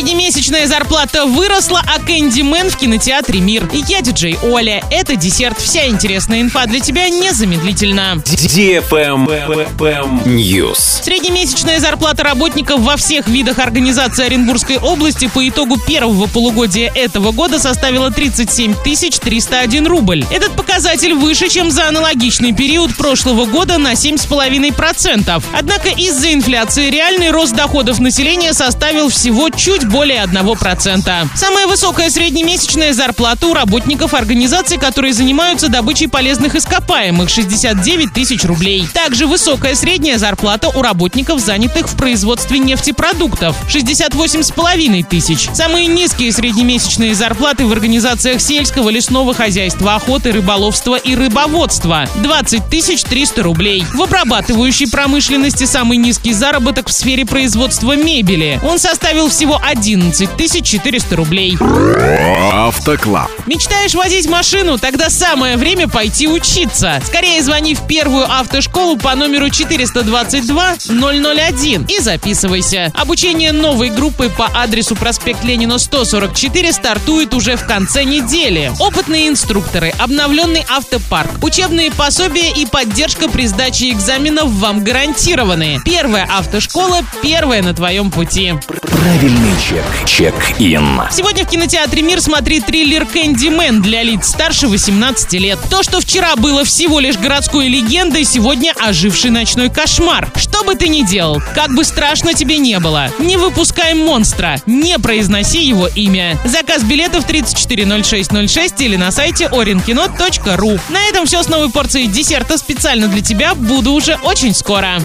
Среднемесячная зарплата выросла, а Кэнди Мэн в кинотеатре «Мир». Я диджей Оля. Это десерт. Вся интересная инфа для тебя незамедлительно. News. Среднемесячная зарплата работников во всех видах организации Оренбургской области по итогу первого полугодия этого года составила 37 301 рубль. Этот показатель выше, чем за аналогичный период прошлого года на 7,5%. Однако из-за инфляции реальный рост доходов населения составил всего чуть более 1%. Самая высокая среднемесячная зарплата у работников организаций, которые занимаются добычей полезных ископаемых – 69 тысяч рублей. Также высокая средняя зарплата у работников, занятых в производстве нефтепродуктов – 68,5 тысяч. Самые низкие среднемесячные зарплаты в организациях сельского, лесного хозяйства, охоты, рыболовства и рыбоводства – 20 тысяч 300 рублей. В обрабатывающей промышленности самый низкий заработок в сфере производства мебели. Он составил всего 11 400 рублей. Автоклаб. Мечтаешь водить машину? Тогда самое время пойти учиться. Скорее звони в первую автошколу по номеру 422 001 и записывайся. Обучение новой группы по адресу проспект Ленина 144 стартует уже в конце недели. Опытные инструкторы, обновленный автопарк, учебные пособия и поддержка при сдаче экзаменов вам гарантированы. Первая автошкола, первая на твоем пути. Правильный чек. Чек-ин. Сегодня в кинотеатре «Мир» смотри триллер «Кэнди Мэн» для лиц старше 18 лет. То, что вчера было всего лишь городской легендой, сегодня оживший ночной кошмар. Что бы ты ни делал, как бы страшно тебе не было, не выпускай монстра, не произноси его имя. Заказ билетов 340606 или на сайте orinkino.ru. На этом все с новой порцией десерта специально для тебя. Буду уже очень скоро.